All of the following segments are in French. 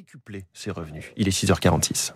décupler ses revenus. Il est 6h46.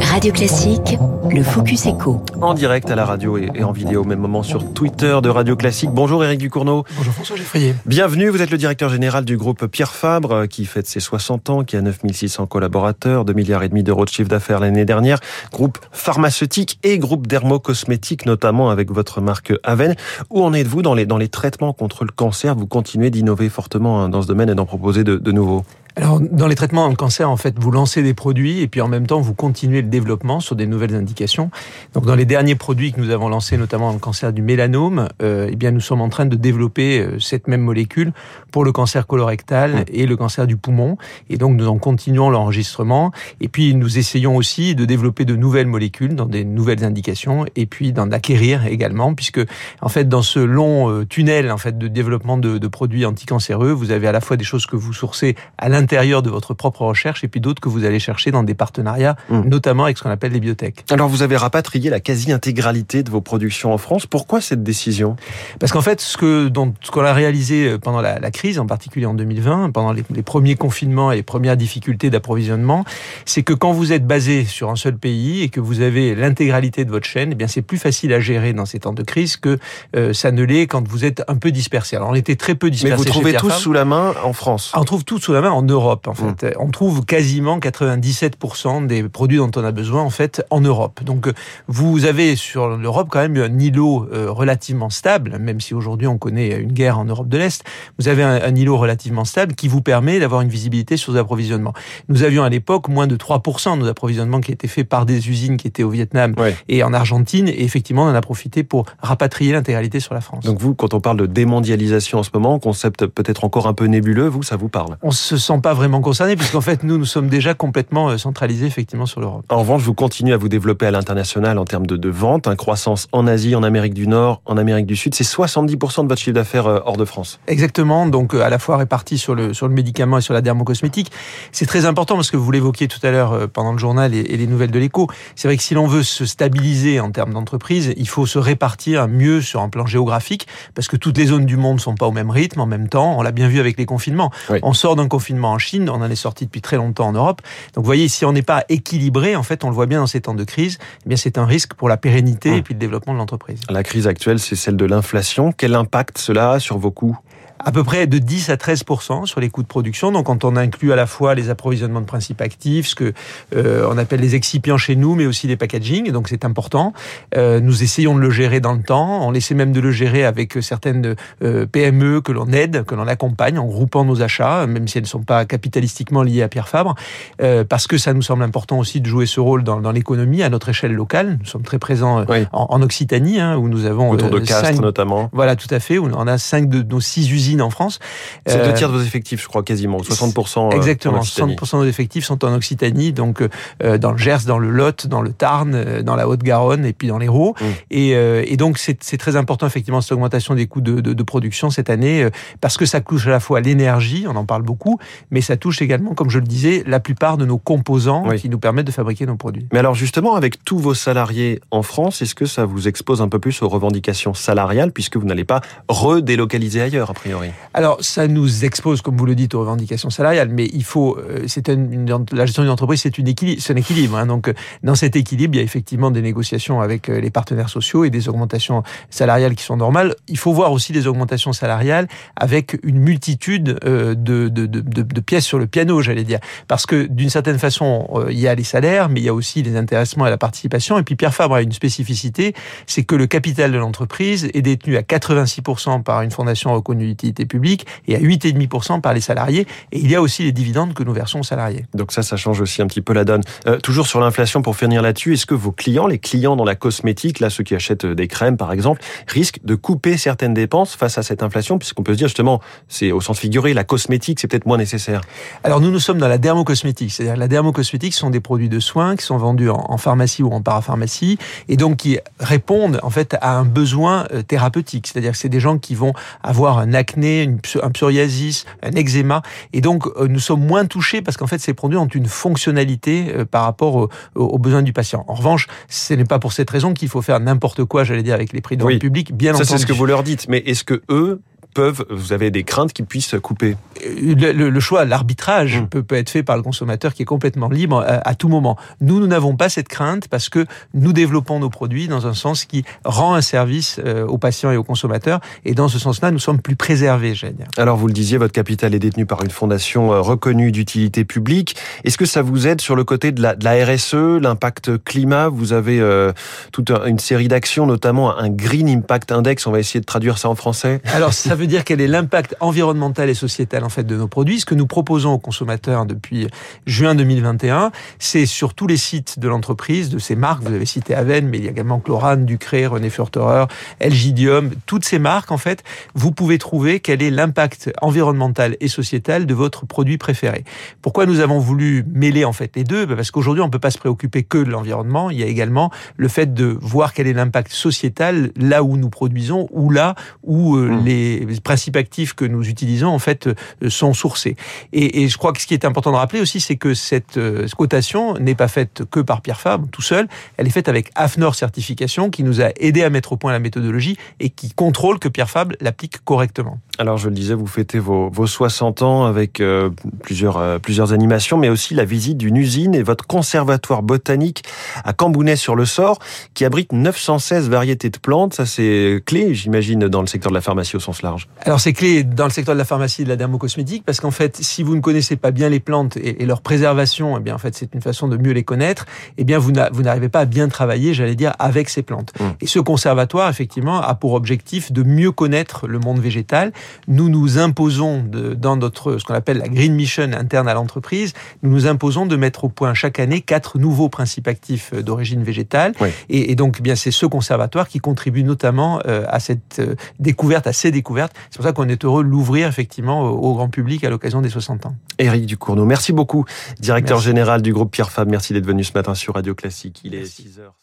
Radio Classique, le Focus Echo. En direct à la radio et en vidéo, au même moment sur Twitter de Radio Classique. Bonjour Éric Ducournau. Bonjour François Geffrier. Bienvenue, vous êtes le directeur général du groupe Pierre Fabre euh, qui fête ses 60 ans, qui a 9600 collaborateurs, 2 milliards et demi d'euros de chiffre d'affaires l'année dernière, groupe pharmaceutique et groupe dermocosmétique notamment avec votre marque Aven. Où en êtes-vous dans les, dans les traitements contre le cancer? Vous continuez d'innover fortement hein, dans ce domaine et d'en proposer de, de nouveaux? Alors, dans les traitements en cancer, en fait, vous lancez des produits et puis en même temps, vous continuez le développement sur des nouvelles indications. Donc, dans les derniers produits que nous avons lancés, notamment le cancer du mélanome, euh, eh bien, nous sommes en train de développer euh, cette même molécule pour le cancer colorectal et le cancer du poumon. Et donc, nous en continuons l'enregistrement. Et puis, nous essayons aussi de développer de nouvelles molécules dans des nouvelles indications et puis d'en acquérir également, puisque, en fait, dans ce long euh, tunnel, en fait, de développement de, de produits anticancéreux, vous avez à la fois des choses que vous sourcez à l'intérieur de votre propre recherche et puis d'autres que vous allez chercher dans des partenariats, mmh. notamment avec ce qu'on appelle les biotech. Alors vous avez rapatrié la quasi-intégralité de vos productions en France. Pourquoi cette décision? Parce qu'en fait, ce que ce qu'on a réalisé euh, pendant la, la, crise, en particulier en 2020, pendant les, les premiers confinements et les premières difficultés d'approvisionnement, c'est que quand vous êtes basé sur un seul pays et que vous avez l'intégralité de votre chaîne, eh bien c'est plus facile à gérer dans ces temps de crise que euh, ça ne l'est quand vous êtes un peu dispersé. Alors on était très peu dispersé. Mais vous trouvez tout sous la main en France? On trouve tout sous la main en Europe. Europe. En fait, mmh. on trouve quasiment 97% des produits dont on a besoin en fait en Europe. Donc, vous avez sur l'Europe quand même un îlot euh, relativement stable, même si aujourd'hui on connaît une guerre en Europe de l'Est. Vous avez un, un, îlot relativement stable qui vous permet d'avoir une visibilité sur vos approvisionnements. Nous avions à l'époque moins de 3% de nos approvisionnements qui étaient faits par des usines qui étaient au Vietnam ouais. et en Argentine. Et effectivement, on en a profité pour rapatrier l'intégralité sur la France. Donc vous, quand on parle de démondialisation en ce moment, concept peut-être encore un peu nébuleux, vous, ça vous parle? On se sent pas pas vraiment concerné, puisqu'en fait, nous, nous sommes déjà complètement euh, centralisés, effectivement, sur l'Europe. En revanche, vous continuez à vous développer à l'international en termes de, de vente, une croissance en Asie, en Amérique du Nord, en Amérique du Sud. C'est 70% de votre chiffre d'affaires euh, hors de France. Exactement, donc euh, à la fois réparti sur le, sur le médicament et sur la dermocosmétique. C'est très important parce que vous l'évoquiez tout à l'heure pendant le journal et, et les nouvelles de l'écho. C'est vrai que si l'on veut se stabiliser en termes d'entreprise, il faut se répartir mieux sur un plan géographique, parce que toutes les zones du monde ne sont pas au même rythme en même temps. On l'a bien vu avec les confinements. Oui. On sort d'un confinement en Chine, on en est sorti depuis très longtemps en Europe. Donc vous voyez, si on n'est pas équilibré, en fait, on le voit bien dans ces temps de crise, eh bien c'est un risque pour la pérennité mmh. et puis le développement de l'entreprise. La crise actuelle, c'est celle de l'inflation. Quel impact cela a sur vos coûts? À peu près de 10 à 13% sur les coûts de production. Donc, quand on inclut à la fois les approvisionnements de principes actifs, ce que euh, on appelle les excipients chez nous, mais aussi les packaging, donc c'est important. Euh, nous essayons de le gérer dans le temps. On essaie même de le gérer avec certaines euh, PME que l'on aide, que l'on accompagne en groupant nos achats, même si elles ne sont pas capitalistiquement liées à Pierre Fabre, euh, parce que ça nous semble important aussi de jouer ce rôle dans, dans l'économie à notre échelle locale. Nous sommes très présents oui. en, en, Occitanie, hein, où nous avons autour de Castres cinq, notamment. Voilà, tout à fait. Où on a cinq de nos six usines en France. C'est deux tiers de vos effectifs, je crois, quasiment, 60%. Exactement, 60% de nos effectifs sont en Occitanie, donc euh, dans le Gers, dans le Lot, dans le Tarn, euh, dans la Haute-Garonne et puis dans l'Hérault. Mmh. Et, euh, et, donc, c'est très important, effectivement, cette augmentation des coûts de, de, de production cette année, euh, parce que ça touche à la fois l'énergie, on en parle beaucoup, mais ça touche également, comme je le disais, la plupart de nos composants oui. qui nous permettent de fabriquer nos produits. Mais alors, justement, avec tous vos salariés en France, est-ce que ça vous expose un peu plus aux revendications salariales, puisque vous n'allez pas redélocaliser ailleurs, a priori? Alors, ça nous expose, comme vous le dites, aux revendications salariales, mais il faut, euh, c'est la gestion d'une entreprise, c'est un équilibre. Hein, donc, dans cet équilibre, il y a effectivement des négociations avec euh, les partenaires sociaux et des augmentations salariales qui sont normales. Il faut voir aussi des augmentations salariales avec une multitude euh, de, de, de, de, pièces sur le piano, j'allais dire, parce que d'une certaine façon, il y a les salaires, mais il y a aussi les intéressements et la participation. Et puis Pierre Fabre a une spécificité, c'est que le capital de l'entreprise est détenu à 86% par une fondation reconnue d'utilité publique et à 8,5% par les salariés. Et il y a aussi les dividendes que nous versons aux salariés. Donc ça, ça change aussi un petit peu la donne. Euh, toujours sur l'inflation, pour finir là-dessus, est-ce que vos clients, les clients dans la cosmétique, là ceux qui achètent des crèmes par exemple, risquent de couper certaines dépenses face à cette inflation? Puisqu'on peut se dire justement, c'est au sens figuré, la cosmétique, c'est peut-être moins nécessaire. Alors nous, nous sommes dans la dermocosmétique. C'est-à-dire la dermocosmétique sont des produits de soins qui sont vendus en, en pharmacie ou en parapharmacie et donc qui répondent en fait à un besoin euh, thérapeutique. C'est-à-dire que c'est des gens qui vont avoir un acné, une, un psoriasis, un eczéma. Et donc, euh, nous sommes moins touchés parce qu'en fait, ces produits ont une fonctionnalité euh, par rapport aux, aux besoins du patient. En revanche, ce n'est pas pour cette raison qu'il faut faire n'importe quoi, j'allais dire, avec les prix de oui. public. Bien Ça, entendu. c'est ce que vous leur dites. Mais est-ce que eux peuvent, vous avez des craintes qu'ils puissent couper le, le, choix, l'arbitrage mmh. peut, peut, être fait par le consommateur qui est complètement libre à, à tout moment. Nous, nous n'avons pas cette crainte parce que nous développons nos produits dans un sens qui rend un service euh, aux patients et aux consommateurs. Et dans ce sens-là, nous sommes plus préservés, j'allais dire. Alors, vous le disiez, votre capital est détenu par une fondation euh, reconnue d'utilité publique. Est-ce que ça vous aide sur le côté de la, de la RSE, l'impact climat? Vous avez euh, toute une série d'actions, notamment un Green Impact Index. On va essayer de traduire ça en français. Alors, ça veut dire quel est l'impact environnemental et sociétal en fait de nos produits. Ce que nous proposons aux consommateurs depuis juin 2021, c'est sur tous les sites de l'entreprise, de ces marques. Vous avez cité Aven, mais il y a également Chlorane, Ducré, René Furterer, Elgidium. Toutes ces marques, en fait, vous pouvez trouver quel est l'impact environnemental et sociétal de votre produit préféré. Pourquoi nous avons voulu mêler en fait les deux? Ben, Parce qu'aujourd'hui, on ne peut pas se préoccuper que de l'environnement. Il y a également le fait de voir quel est l'impact sociétal là où nous produisons ou là où euh, mmh. Les principes actifs que nous utilisons en fait euh, sont sourcés. Et, je crois que ce qui est important de rappeler aussi, c'est que cette euh, cotation n'est pas faite que par Pierre Fabre tout seul. Elle est faite avec AFNOR Certification qui nous a aidé à mettre au point la méthodologie et qui contrôle que Pierre Fabre l'applique correctement. Alors je le disais, vous fêtez vos, vos 60 ans avec euh, plusieurs, plusieurs animations, mais aussi la visite d'une usine et votre conservatoire botanique à Cambounet-sur-le-Sort qui abrite 916 variétés de plantes. Ça c'est clé, j'imagine, dans le secteur de la pharmacie au sens large. Alors c'est clé dans le secteur de la pharmacie et de la dermocosmétique parce qu'en fait, si vous ne connaissez pas bien les plantes et, et leur préservation, eh bien en fait c'est une façon de mieux les connaître. Eh bien vous n'arrivez pas à bien travailler, j'allais dire, avec ces plantes. Mmh. Et ce conservatoire, effectivement, a pour objectif de mieux connaître le monde végétal nous nous imposons de, dans notre ce qu'on appelle la Green Mission interne à l'entreprise, nous nous imposons de mettre au point chaque année quatre nouveaux principes actifs euh, d'origine végétale. Oui. Et, et, donc, eh bien c'est ce conservatoire qui contribue notamment euh, à cette euh, découverte, à ces découvertes. C'est pour ça qu'on est heureux de l'ouvrir effectivement au, grand public à l'occasion des 60 ans. Éric Ducourneau, merci beaucoup, directeur merci. général du groupe Pierre Fab. Merci d'être venu ce matin sur Radio Classique. Il est 6 heures.